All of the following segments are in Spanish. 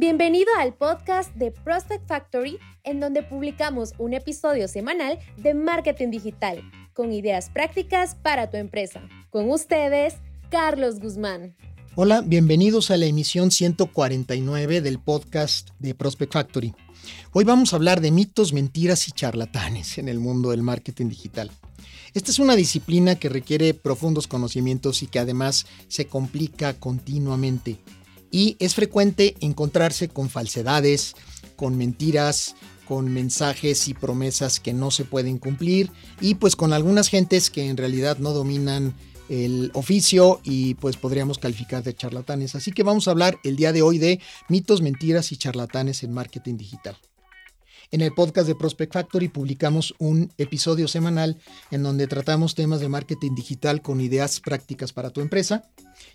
Bienvenido al podcast de Prospect Factory, en donde publicamos un episodio semanal de marketing digital con ideas prácticas para tu empresa. Con ustedes, Carlos Guzmán. Hola, bienvenidos a la emisión 149 del podcast de Prospect Factory. Hoy vamos a hablar de mitos, mentiras y charlatanes en el mundo del marketing digital. Esta es una disciplina que requiere profundos conocimientos y que además se complica continuamente. Y es frecuente encontrarse con falsedades, con mentiras, con mensajes y promesas que no se pueden cumplir y pues con algunas gentes que en realidad no dominan el oficio y pues podríamos calificar de charlatanes. Así que vamos a hablar el día de hoy de mitos, mentiras y charlatanes en marketing digital. En el podcast de Prospect Factory publicamos un episodio semanal en donde tratamos temas de marketing digital con ideas prácticas para tu empresa.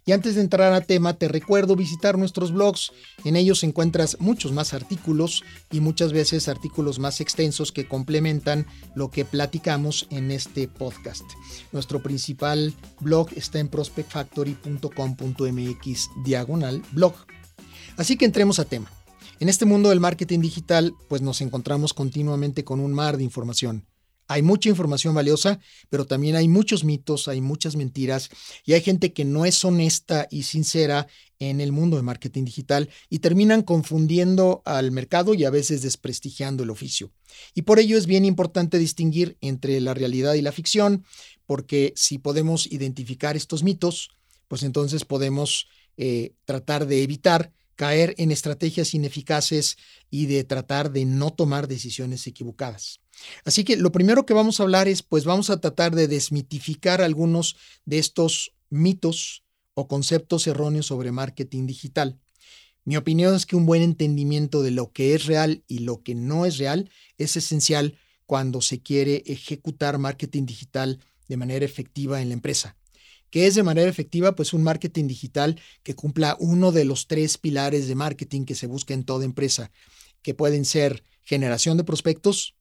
Y antes de entrar al tema, te recuerdo visitar nuestros blogs. En ellos encuentras muchos más artículos y muchas veces artículos más extensos que complementan lo que platicamos en este podcast. Nuestro principal blog está en prospectfactory.com.mx diagonal blog. Así que entremos a tema. En este mundo del marketing digital, pues nos encontramos continuamente con un mar de información. Hay mucha información valiosa, pero también hay muchos mitos, hay muchas mentiras y hay gente que no es honesta y sincera en el mundo de marketing digital y terminan confundiendo al mercado y a veces desprestigiando el oficio. Y por ello es bien importante distinguir entre la realidad y la ficción, porque si podemos identificar estos mitos, pues entonces podemos eh, tratar de evitar caer en estrategias ineficaces y de tratar de no tomar decisiones equivocadas. Así que lo primero que vamos a hablar es, pues vamos a tratar de desmitificar algunos de estos mitos o conceptos erróneos sobre marketing digital. Mi opinión es que un buen entendimiento de lo que es real y lo que no es real es esencial cuando se quiere ejecutar marketing digital de manera efectiva en la empresa que es de manera efectiva pues un marketing digital que cumpla uno de los tres pilares de marketing que se busca en toda empresa, que pueden ser generación de prospectos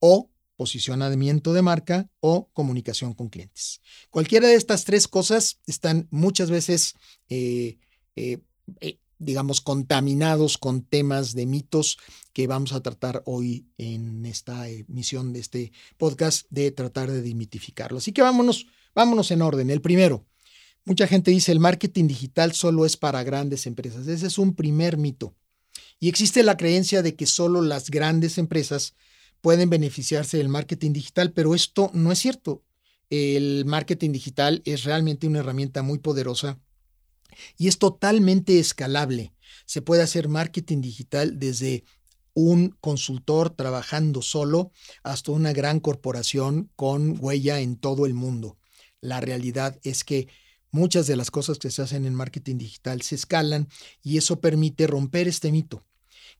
o posicionamiento de marca o comunicación con clientes. Cualquiera de estas tres cosas están muchas veces, eh, eh, eh, digamos, contaminados con temas de mitos que vamos a tratar hoy en esta emisión de este podcast de tratar de dimitificarlo. Así que vámonos Vámonos en orden. El primero, mucha gente dice el marketing digital solo es para grandes empresas. Ese es un primer mito. Y existe la creencia de que solo las grandes empresas pueden beneficiarse del marketing digital, pero esto no es cierto. El marketing digital es realmente una herramienta muy poderosa y es totalmente escalable. Se puede hacer marketing digital desde un consultor trabajando solo hasta una gran corporación con huella en todo el mundo. La realidad es que muchas de las cosas que se hacen en marketing digital se escalan y eso permite romper este mito.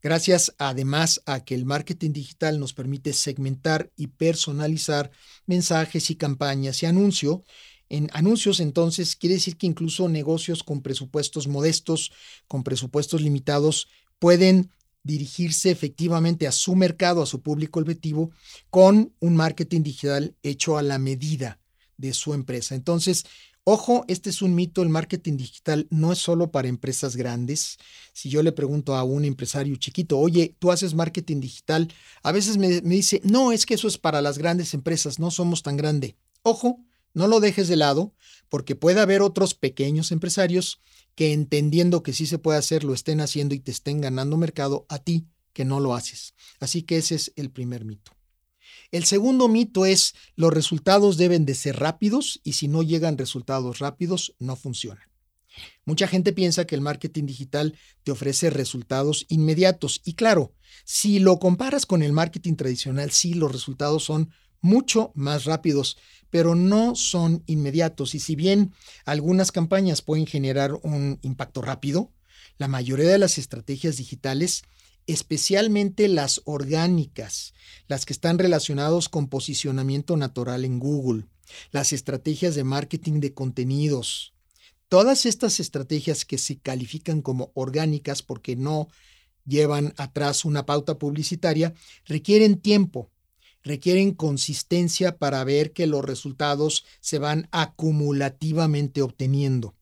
Gracias además a que el marketing digital nos permite segmentar y personalizar mensajes y campañas y anuncio, en anuncios entonces quiere decir que incluso negocios con presupuestos modestos, con presupuestos limitados, pueden dirigirse efectivamente a su mercado, a su público objetivo, con un marketing digital hecho a la medida de su empresa. Entonces, ojo, este es un mito, el marketing digital no es solo para empresas grandes. Si yo le pregunto a un empresario chiquito, oye, tú haces marketing digital, a veces me, dice, no, es que eso es para las grandes empresas, no somos tan grande. Ojo, no lo dejes de lado, porque puede haber otros pequeños empresarios que entendiendo que sí se puede hacer, lo estén haciendo y te estén ganando mercado a ti que no lo haces. Así que ese es el primer mito. El segundo mito es los resultados deben de ser rápidos y si no llegan resultados rápidos no funcionan. Mucha gente piensa que el marketing digital te ofrece resultados inmediatos y claro, si lo comparas con el marketing tradicional, sí, los resultados son mucho más rápidos, pero no son inmediatos. Y si bien algunas campañas pueden generar un impacto rápido, la mayoría de las estrategias digitales, especialmente las orgánicas, las que están relacionadas con posicionamiento natural en Google, las estrategias de marketing de contenidos, todas estas estrategias que se califican como orgánicas porque no llevan atrás una pauta publicitaria, requieren tiempo, requieren consistencia para ver que los resultados se van acumulativamente obteniendo.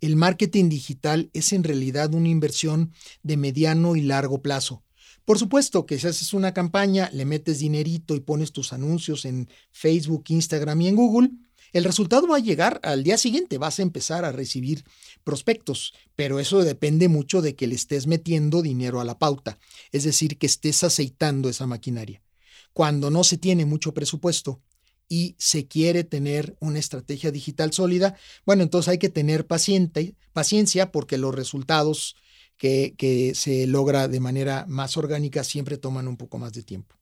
El marketing digital es en realidad una inversión de mediano y largo plazo. Por supuesto que si haces una campaña, le metes dinerito y pones tus anuncios en Facebook, Instagram y en Google, el resultado va a llegar al día siguiente, vas a empezar a recibir prospectos, pero eso depende mucho de que le estés metiendo dinero a la pauta, es decir, que estés aceitando esa maquinaria. Cuando no se tiene mucho presupuesto y se quiere tener una estrategia digital sólida, bueno, entonces hay que tener paciencia porque los resultados que, que se logra de manera más orgánica siempre toman un poco más de tiempo.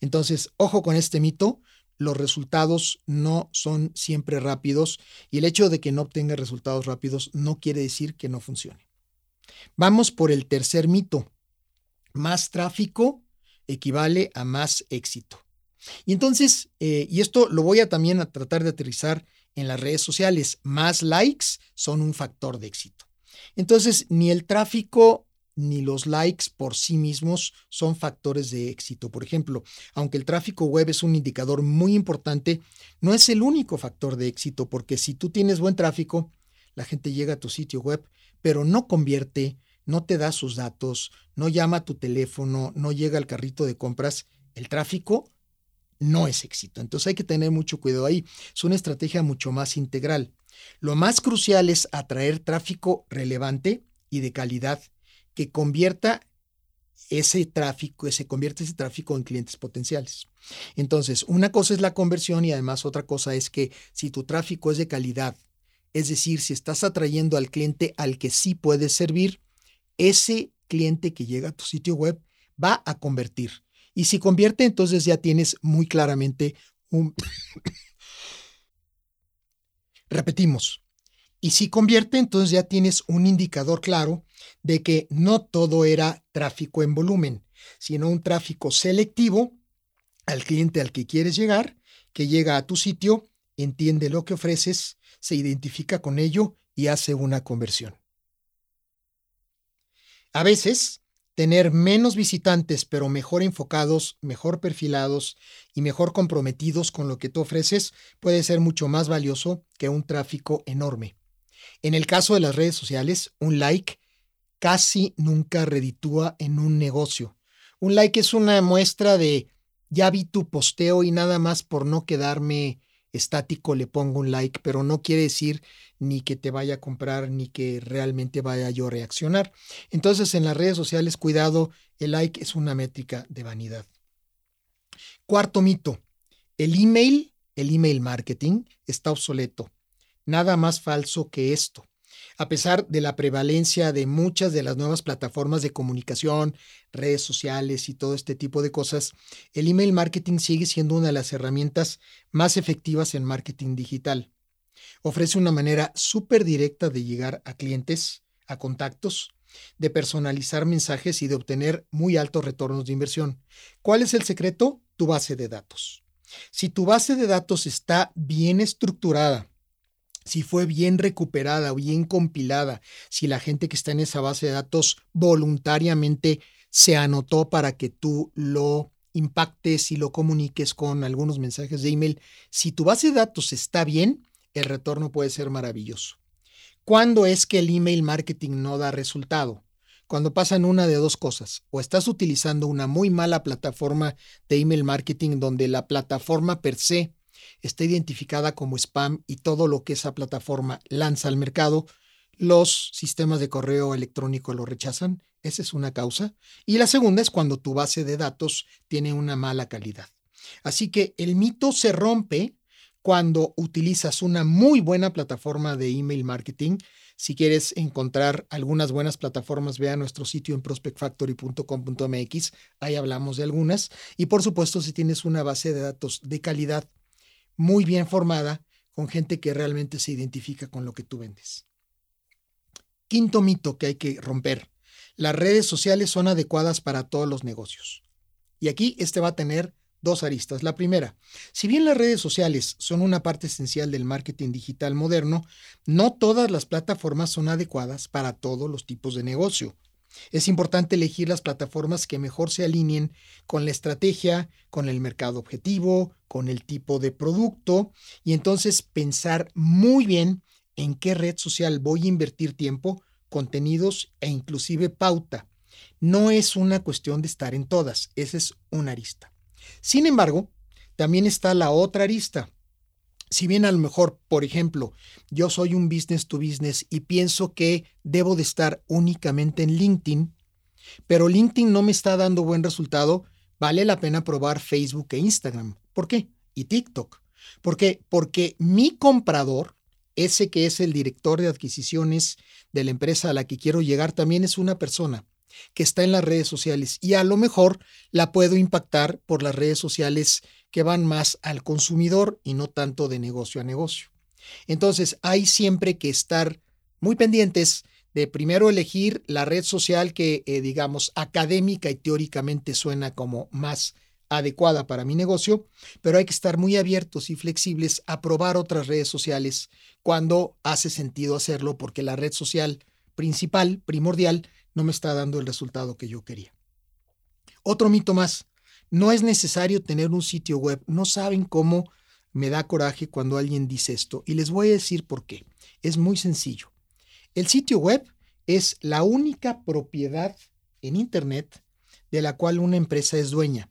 Entonces, ojo con este mito, los resultados no son siempre rápidos y el hecho de que no obtenga resultados rápidos no quiere decir que no funcione. Vamos por el tercer mito. Más tráfico equivale a más éxito. Y entonces, eh, y esto lo voy a también a tratar de aterrizar en las redes sociales, más likes son un factor de éxito. Entonces, ni el tráfico ni los likes por sí mismos son factores de éxito. Por ejemplo, aunque el tráfico web es un indicador muy importante, no es el único factor de éxito, porque si tú tienes buen tráfico, la gente llega a tu sitio web, pero no convierte, no te da sus datos, no llama a tu teléfono, no llega al carrito de compras, el tráfico no es éxito. Entonces hay que tener mucho cuidado ahí. Es una estrategia mucho más integral. Lo más crucial es atraer tráfico relevante y de calidad que convierta ese tráfico, se convierte ese tráfico en clientes potenciales. Entonces, una cosa es la conversión y además otra cosa es que si tu tráfico es de calidad, es decir, si estás atrayendo al cliente al que sí puedes servir, ese cliente que llega a tu sitio web va a convertir. Y si convierte, entonces ya tienes muy claramente un... Repetimos. Y si convierte, entonces ya tienes un indicador claro de que no todo era tráfico en volumen, sino un tráfico selectivo al cliente al que quieres llegar, que llega a tu sitio, entiende lo que ofreces, se identifica con ello y hace una conversión. A veces, tener menos visitantes, pero mejor enfocados, mejor perfilados y mejor comprometidos con lo que tú ofreces puede ser mucho más valioso que un tráfico enorme. En el caso de las redes sociales, un like casi nunca reditúa en un negocio. Un like es una muestra de ya vi tu posteo y nada más por no quedarme estático le pongo un like, pero no quiere decir ni que te vaya a comprar ni que realmente vaya yo a reaccionar. Entonces en las redes sociales, cuidado, el like es una métrica de vanidad. Cuarto mito, el email, el email marketing está obsoleto. Nada más falso que esto. A pesar de la prevalencia de muchas de las nuevas plataformas de comunicación, redes sociales y todo este tipo de cosas, el email marketing sigue siendo una de las herramientas más efectivas en marketing digital. Ofrece una manera súper directa de llegar a clientes, a contactos, de personalizar mensajes y de obtener muy altos retornos de inversión. ¿Cuál es el secreto? Tu base de datos. Si tu base de datos está bien estructurada, si fue bien recuperada o bien compilada, si la gente que está en esa base de datos voluntariamente se anotó para que tú lo impactes y lo comuniques con algunos mensajes de email, si tu base de datos está bien, el retorno puede ser maravilloso. ¿Cuándo es que el email marketing no da resultado? Cuando pasan una de dos cosas, o estás utilizando una muy mala plataforma de email marketing donde la plataforma per se está identificada como spam y todo lo que esa plataforma lanza al mercado, los sistemas de correo electrónico lo rechazan. Esa es una causa. Y la segunda es cuando tu base de datos tiene una mala calidad. Así que el mito se rompe cuando utilizas una muy buena plataforma de email marketing, Si quieres encontrar algunas buenas plataformas, ve a nuestro sitio en prospectfactory.com.mx, ahí hablamos de algunas. Y por supuesto, si tienes una base de datos de calidad muy bien formada, con gente que realmente se identifica con lo que tú vendes. Quinto mito que hay que romper. Las redes sociales son adecuadas para todos los negocios. Y aquí este va a tener dos aristas. La primera, si bien las redes sociales son una parte esencial del marketing digital moderno, no todas las plataformas son adecuadas para todos los tipos de negocio. Es importante elegir las plataformas que mejor se alineen con la estrategia, con el mercado objetivo, con el tipo de producto y entonces pensar muy bien en qué red social voy a invertir tiempo, contenidos e inclusive pauta. No es una cuestión de estar en todas, esa es una arista. Sin embargo, también está la otra arista. Si bien a lo mejor, por ejemplo, yo soy un business to business y pienso que debo de estar únicamente en LinkedIn, pero LinkedIn no me está dando buen resultado, vale la pena probar Facebook e Instagram. ¿Por qué? Y TikTok. ¿Por qué? Porque mi comprador, ese que es el director de adquisiciones de la empresa a la que quiero llegar, también es una persona que está en las redes sociales y a lo mejor la puedo impactar por las redes sociales que van más al consumidor y no tanto de negocio a negocio. Entonces hay siempre que estar muy pendientes de primero elegir la red social que, eh, digamos, académica y teóricamente suena como más adecuada para mi negocio, pero hay que estar muy abiertos y flexibles a probar otras redes sociales cuando hace sentido hacerlo porque la red social principal, primordial, no me está dando el resultado que yo quería. Otro mito más, no es necesario tener un sitio web. No saben cómo me da coraje cuando alguien dice esto y les voy a decir por qué. Es muy sencillo. El sitio web es la única propiedad en Internet de la cual una empresa es dueña.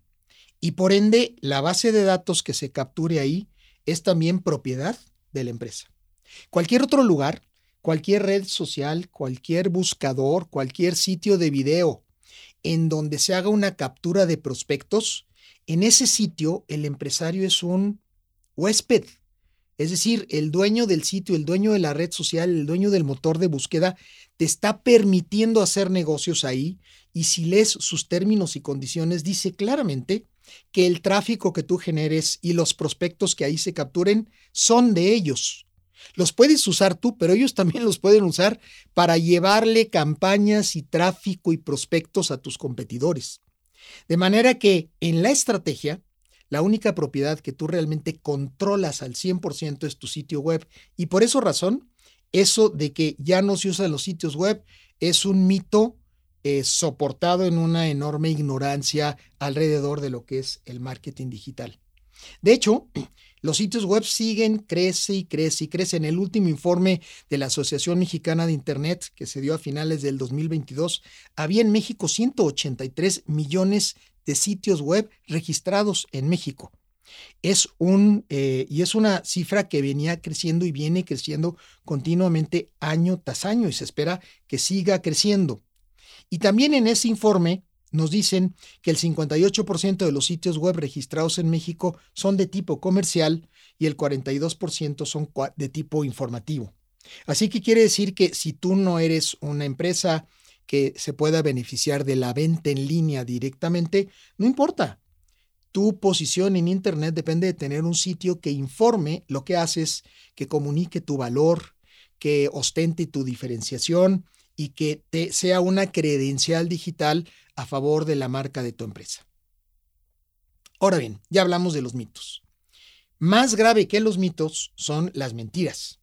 Y por ende, la base de datos que se capture ahí es también propiedad de la empresa. Cualquier otro lugar cualquier red social, cualquier buscador, cualquier sitio de video en donde se haga una captura de prospectos, en ese sitio el empresario es un huésped. Es decir, el dueño del sitio, el dueño de la red social, el dueño del motor de búsqueda, te está permitiendo hacer negocios ahí y si lees sus términos y condiciones, dice claramente que el tráfico que tú generes y los prospectos que ahí se capturen son de ellos. Los puedes usar tú, pero ellos también los pueden usar para llevarle campañas y tráfico y prospectos a tus competidores. De manera que en la estrategia, la única propiedad que tú realmente controlas al 100% es tu sitio web. Y por esa razón, eso de que ya no se usan los sitios web es un mito eh, soportado en una enorme ignorancia alrededor de lo que es el marketing digital. De hecho, los sitios web siguen, crece y crece y crece. En el último informe de la Asociación Mexicana de Internet, que se dio a finales del 2022, había en México 183 millones de sitios web registrados en México. Es un, eh, y es una cifra que venía creciendo y viene creciendo continuamente año tras año y se espera que siga creciendo. Y también en ese informe nos dicen que el 58% de los sitios web registrados en México son de tipo comercial y el 42% son de tipo informativo. Así que quiere decir que si tú no eres una empresa que se pueda beneficiar de la venta en línea directamente, no importa. Tu posición en Internet depende de tener un sitio que informe lo que haces, que comunique tu valor, que ostente tu diferenciación y que te sea una credencial digital a favor de la marca de tu empresa. Ahora bien, ya hablamos de los mitos. Más grave que los mitos son las mentiras.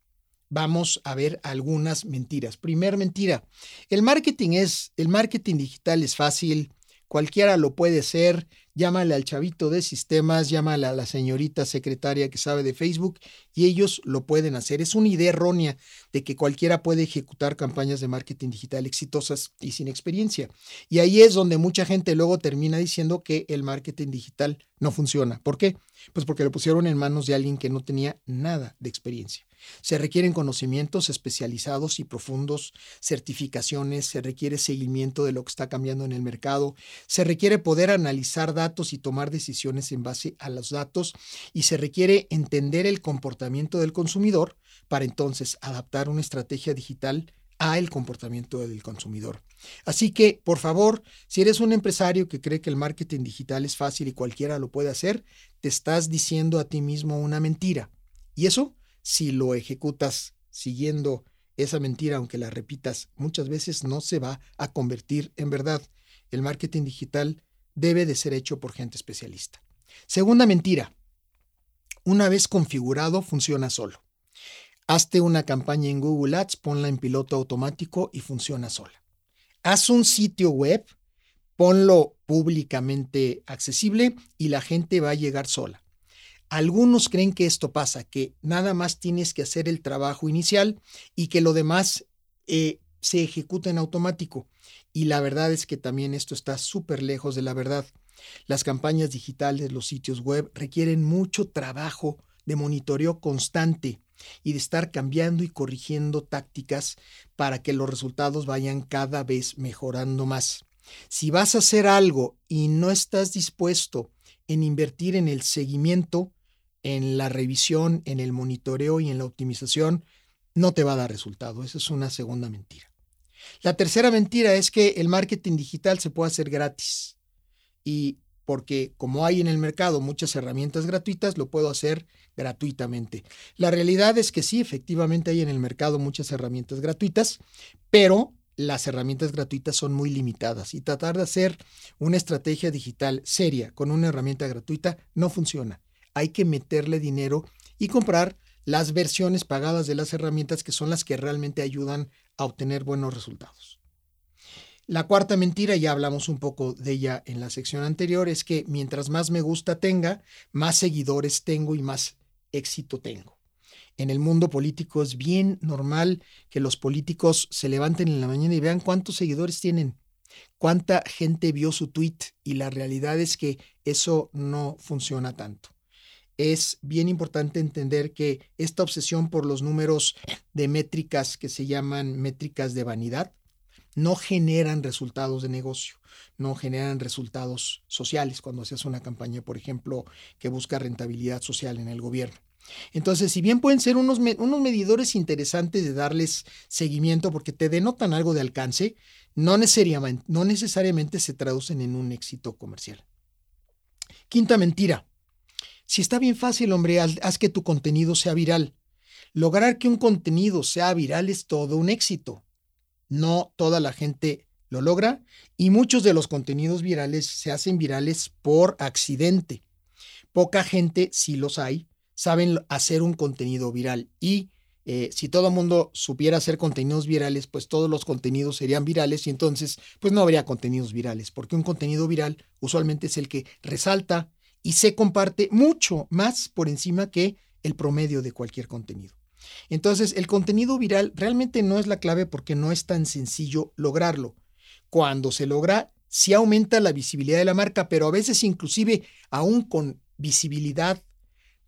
Vamos a ver algunas mentiras. Primer mentira, el marketing es el marketing digital es fácil, cualquiera lo puede ser, llámale al chavito de sistemas, llámale a la señorita secretaria que sabe de Facebook y ellos lo pueden hacer. Es una idea errónea de que cualquiera puede ejecutar campañas de marketing digital exitosas y sin experiencia. Y ahí es donde mucha gente luego termina diciendo que el marketing digital no funciona. ¿Por qué? Pues porque lo pusieron en manos de alguien que no tenía nada de experiencia. Se requieren conocimientos especializados y profundos, certificaciones, se requiere seguimiento de lo que está cambiando en el mercado, se requiere poder analizar datos y tomar decisiones en base a los datos y se requiere entender el comportamiento del consumidor para entonces adaptar una estrategia digital a el comportamiento del consumidor. Así que, por favor, si eres un empresario que cree que el marketing digital es fácil y cualquiera lo puede hacer, te estás diciendo a ti mismo una mentira. Y eso, si lo ejecutas siguiendo esa mentira, aunque la repitas muchas veces, no se va a convertir en verdad. El marketing digital debe de ser hecho por gente especialista. Segunda mentira. Una vez configurado, funciona solo. Hazte una campaña en Google Ads, ponla en piloto automático y funciona sola. Haz un sitio web, ponlo públicamente accesible y la gente va a llegar sola. Algunos creen que esto pasa, que nada más tienes que hacer el trabajo inicial y que lo demás eh, se ejecuta en automático. Y la verdad es que también esto está súper lejos de la verdad. Las campañas digitales, los sitios web requieren mucho trabajo de monitoreo constante y de estar cambiando y corrigiendo tácticas para que los resultados vayan cada vez mejorando más. Si vas a hacer algo y no estás dispuesto en invertir en el seguimiento, en la revisión, en el monitoreo y en la optimización, no te va a dar resultado. Esa es una segunda mentira. La tercera mentira es que el marketing digital se puede hacer gratis. Y porque como hay en el mercado muchas herramientas gratuitas, lo puedo hacer gratuitamente. La realidad es que sí, efectivamente hay en el mercado muchas herramientas gratuitas, pero las herramientas gratuitas son muy limitadas y tratar de hacer una estrategia digital seria con una herramienta gratuita no funciona. Hay que meterle dinero y comprar las versiones pagadas de las herramientas que son las que realmente ayudan a obtener buenos resultados. La cuarta mentira, ya hablamos un poco de ella en la sección anterior, es que mientras más me gusta tenga, más seguidores tengo y más éxito tengo. En el mundo político es bien normal que los políticos se levanten en la mañana y vean cuántos seguidores tienen, cuánta gente vio su tweet y la realidad es que eso no funciona tanto. Es bien importante entender que esta obsesión por los números de métricas que se llaman métricas de vanidad no generan resultados de negocio, no generan resultados sociales cuando se hace una campaña, por ejemplo, que busca rentabilidad social en el gobierno. Entonces, si bien pueden ser unos, unos medidores interesantes de darles seguimiento porque te denotan algo de alcance, no necesariamente, no necesariamente se traducen en un éxito comercial. Quinta mentira. Si está bien fácil, hombre, haz que tu contenido sea viral. Lograr que un contenido sea viral es todo un éxito no toda la gente lo logra y muchos de los contenidos virales se hacen virales por accidente. Poca gente, si los hay, saben hacer un contenido viral y eh, si todo el mundo supiera hacer contenidos virales, pues todos los contenidos serían virales y entonces pues no habría contenidos virales, porque un contenido viral usualmente es el que resalta y se comparte mucho más por encima que el promedio de cualquier contenido. Entonces, el contenido viral realmente no es la clave porque no es tan sencillo lograrlo. Cuando se logra, sí aumenta la visibilidad de la marca, pero a veces inclusive aún con visibilidad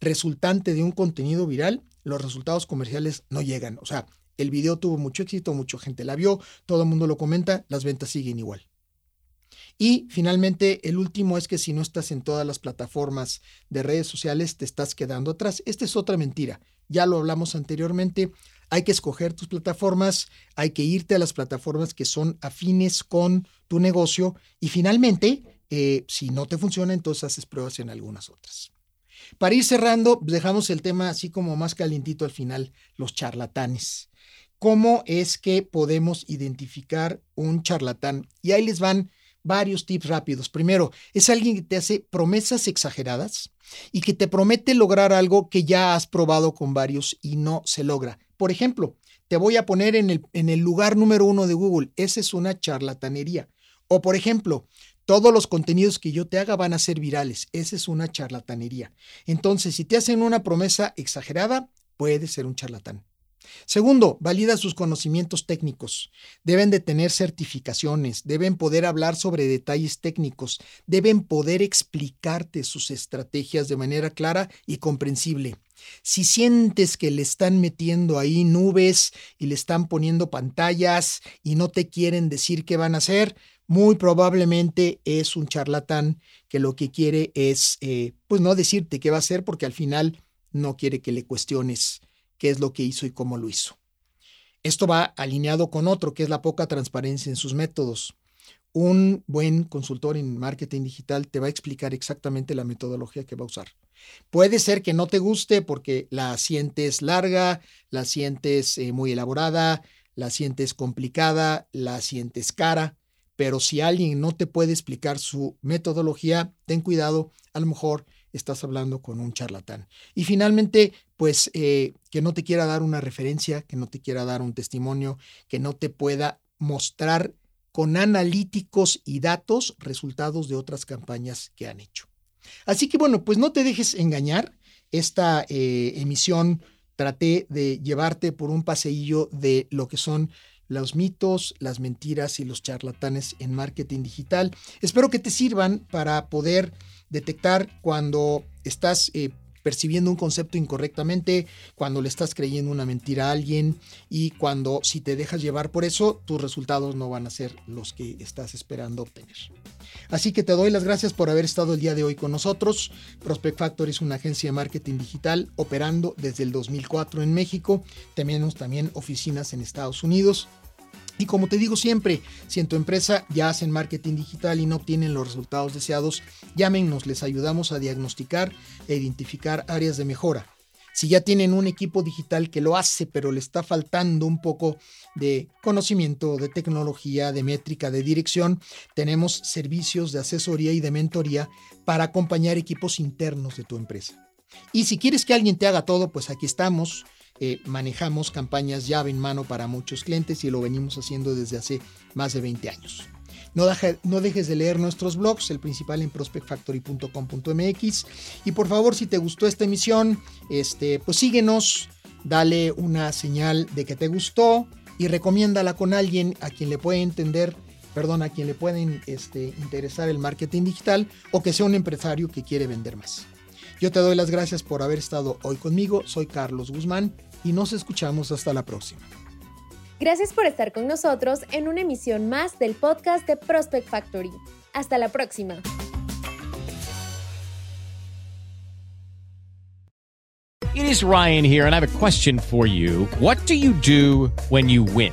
resultante de un contenido viral, los resultados comerciales no llegan. O sea, el video tuvo mucho éxito, mucha gente la vio, todo el mundo lo comenta, las ventas siguen igual. Y finalmente, el último es que si no estás en todas las plataformas de redes sociales, te estás quedando atrás. Esta es otra mentira. Ya lo hablamos anteriormente. Hay que escoger tus plataformas, hay que irte a las plataformas que son afines con tu negocio y finalmente, eh, si no te funciona, entonces haces pruebas en algunas otras. Para ir cerrando, dejamos el tema así como más calientito al final, los charlatanes. ¿Cómo es que podemos identificar un charlatán? Y ahí les van varios tips rápidos. Primero, es alguien que te hace promesas exageradas y que te promete lograr algo que ya has probado con varios y no se logra. Por ejemplo, te voy a poner en el, lugar número uno de Google. Esa es una charlatanería. O por ejemplo, todos los contenidos que yo te haga van a ser virales. Esa es una charlatanería. Entonces, si te hacen una promesa exagerada, puede ser un charlatán. Segundo, valida sus conocimientos técnicos. Deben de tener certificaciones, deben poder hablar sobre detalles técnicos, deben poder explicarte sus estrategias de manera clara y comprensible. Si sientes que le están metiendo ahí nubes y le están poniendo pantallas y no te quieren decir qué van a hacer, muy probablemente es un charlatán que lo que quiere es, eh, pues no decirte qué va a hacer porque al final no quiere que le cuestiones qué es lo que hizo y cómo lo hizo. Esto va alineado con otro, que es la poca transparencia en sus métodos. Un buen consultor en marketing digital te va a explicar exactamente la metodología que va a usar. Puede ser que no te guste porque la sientes larga, la sientes eh, muy elaborada, la sientes complicada, la sientes cara, pero si alguien no te puede explicar su metodología, ten cuidado, a lo mejor estás hablando con un charlatán. Y finalmente, pues eh, que no te quiera dar una referencia, que no te quiera dar un testimonio, que no te pueda mostrar con analíticos y datos resultados de otras campañas que han hecho. Así que bueno, pues no te dejes engañar. Esta eh, emisión traté de llevarte por un paseillo de lo que son los mitos, las mentiras y los charlatanes en marketing digital. Espero que te sirvan para poder detectar cuando estás eh, percibiendo un concepto incorrectamente, cuando le estás creyendo una mentira a alguien y cuando si te dejas llevar por eso, tus resultados no van a ser los que estás esperando obtener. Así que te doy las gracias por haber estado el día de hoy con nosotros. Prospect Factor es una agencia de marketing digital operando desde el 2004 en México. Tenemos también oficinas en Estados Unidos. Y como te digo siempre, si en tu empresa ya hacen marketing digital y no obtienen los resultados deseados, llámenos, les ayudamos a diagnosticar e identificar áreas de mejora. Si ya tienen un equipo digital que lo hace, pero le está faltando un poco de conocimiento, de tecnología, de métrica, de dirección, tenemos servicios de asesoría y de mentoría para acompañar equipos internos de tu empresa. Y si quieres que alguien te haga todo, pues aquí estamos. Eh, manejamos campañas llave en mano para muchos clientes y lo venimos haciendo desde hace más de 20 años. No, dejes de leer nuestros blogs, el principal en prospectfactory.com.mx. Y por favor, si te gustó esta emisión, este, pues síguenos, dale una señal de que te gustó y recomiéndala con alguien a quien le puede entender, perdón, a quien le puede este, interesar el marketing digital o que sea un empresario que quiere vender más. Yo te doy las gracias por haber estado hoy conmigo. Soy Carlos Guzmán y nos escuchamos hasta la próxima. Gracias por estar con nosotros en una emisión más del podcast de Prospect Factory. Hasta la próxima. It is Ryan here and I have a question for you. What do you do when you win?